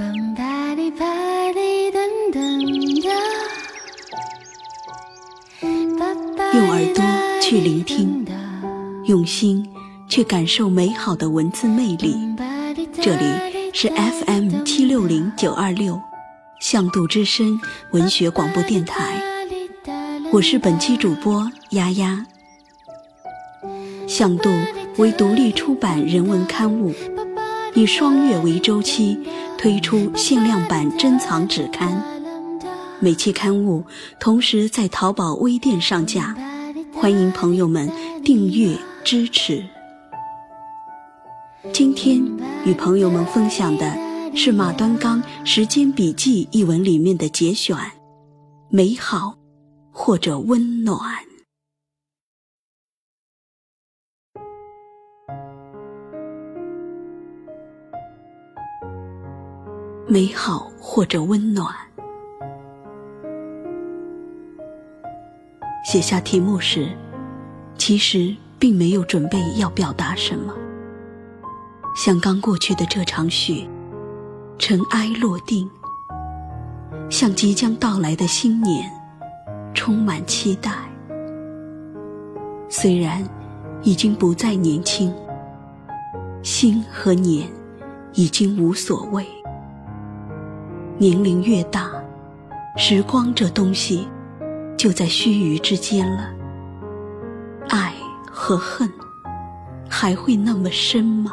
用耳朵去聆听，用心去感受美好的文字魅力。这里是 FM 七六零九二六，向度之声文学广播电台。我是本期主播丫丫。向度为独立出版人文刊物，以双月为周期推出限量版珍藏纸刊。每期刊物同时在淘宝微店上架，欢迎朋友们订阅支持。今天与朋友们分享的是马端刚《时间笔记》一文里面的节选，美好。或者温暖，美好或者温暖。写下题目时，其实并没有准备要表达什么，像刚过去的这场雪，尘埃落定，像即将到来的新年。充满期待，虽然已经不再年轻，心和年已经无所谓。年龄越大，时光这东西就在须臾之间了。爱和恨还会那么深吗？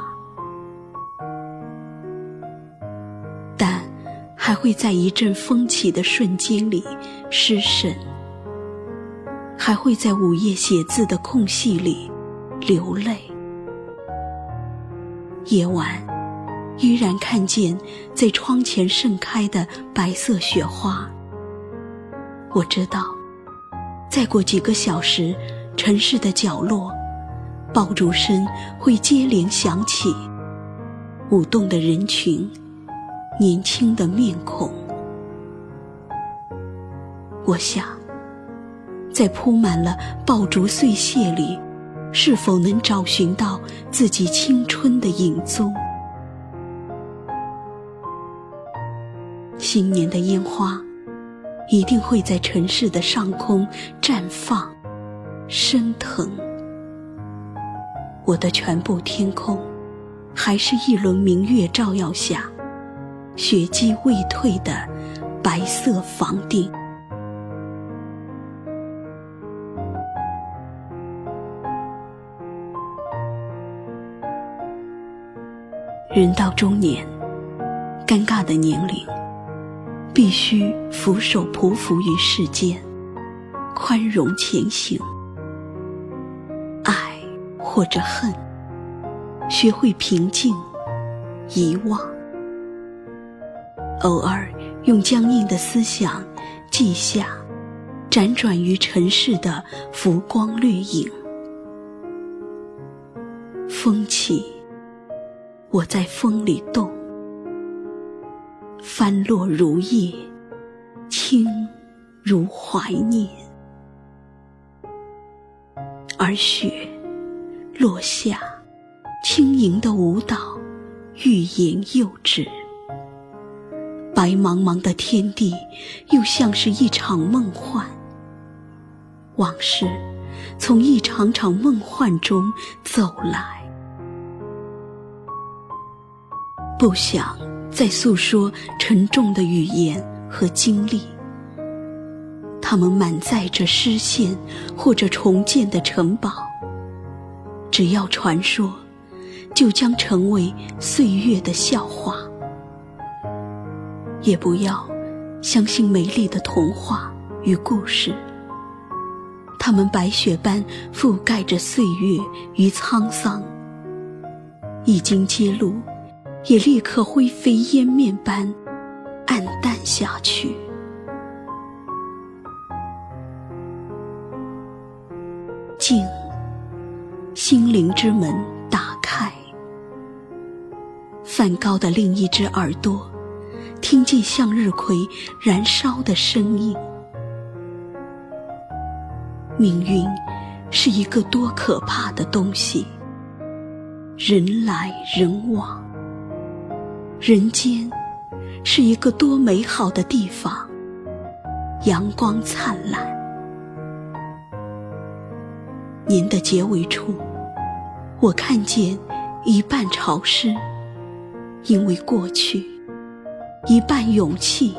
但还会在一阵风起的瞬间里失神。还会在午夜写字的空隙里流泪。夜晚，依然看见在窗前盛开的白色雪花。我知道，再过几个小时，城市的角落，爆竹声会接连响起，舞动的人群，年轻的面孔。我想。在铺满了爆竹碎屑里，是否能找寻到自己青春的影踪？新年的烟花一定会在城市的上空绽放、升腾。我的全部天空，还是一轮明月照耀下，雪积未退的白色房顶。人到中年，尴尬的年龄，必须俯首匍匐于世间，宽容前行。爱或者恨，学会平静，遗忘。偶尔用僵硬的思想记下，辗转于尘世的浮光掠影。风起。我在风里动，翻落如叶，轻如怀念。而雪落下，轻盈的舞蹈，欲言又止。白茫茫的天地，又像是一场梦幻。往事从一场场梦幻中走来。不想在诉说沉重的语言和经历，他们满载着失陷或者重建的城堡。只要传说，就将成为岁月的笑话。也不要相信美丽的童话与故事，他们白雪般覆盖着岁月与沧桑，一经揭露。也立刻灰飞烟灭般黯淡下去。静，心灵之门打开。梵高的另一只耳朵，听见向日葵燃烧的声音。命运是一个多可怕的东西，人来人往。人间是一个多美好的地方，阳光灿烂。您的结尾处，我看见一半潮湿，因为过去；一半勇气，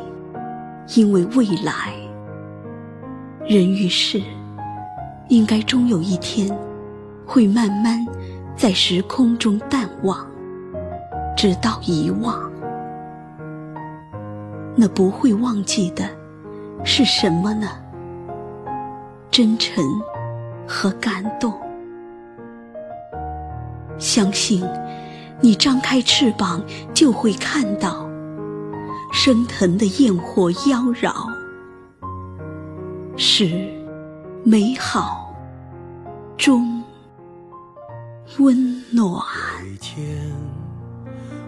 因为未来。人与事，应该终有一天，会慢慢在时空中淡忘，直到遗忘。那不会忘记的是什么呢？真诚和感动。相信你张开翅膀就会看到升腾的焰火妖娆，是美好中温暖。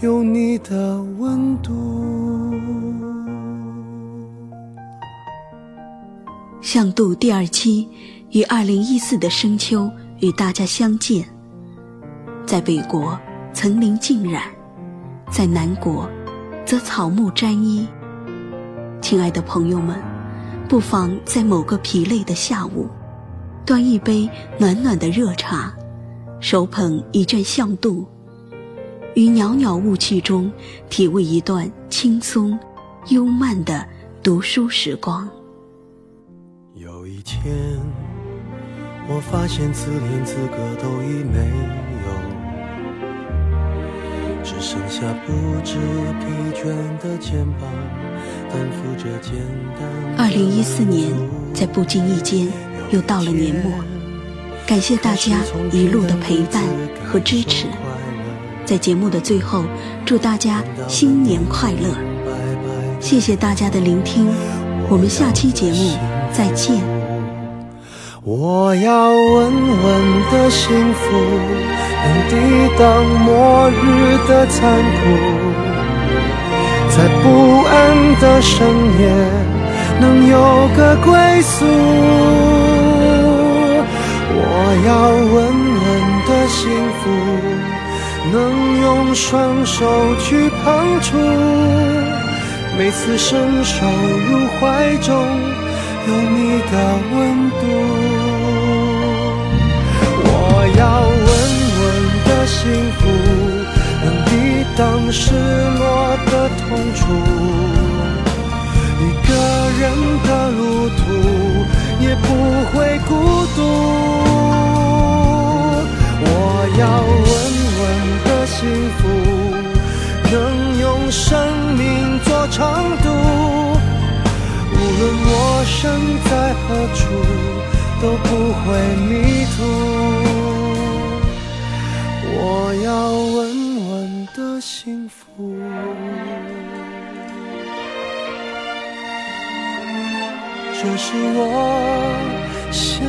有你的温度。向度第二期于二零一四的深秋与大家相见，在北国层林尽染，在南国则草木沾衣。亲爱的朋友们，不妨在某个疲累的下午，端一杯暖暖的热茶，手捧一卷向度。于袅袅雾气中，体味一段轻松、幽慢的读书时光。有一天，我发现自怜资格都已没有，只剩下不知疲倦的肩膀，担负着简单。二零一四年，在不经意间又到了年末，感谢大家一路的陪伴和支持。在节目的最后，祝大家新年快乐！谢谢大家的聆听，我们下期节目再见。我要稳稳的幸福，能抵挡末日的残酷，在不安的深夜能有个归宿。我要稳稳的幸福。能用双手去碰触，每次伸手入怀中有你的温度。我要稳稳的幸福，能抵挡失落的痛楚。长度，无论我身在何处，都不会迷途。我要稳稳的幸福，这是我想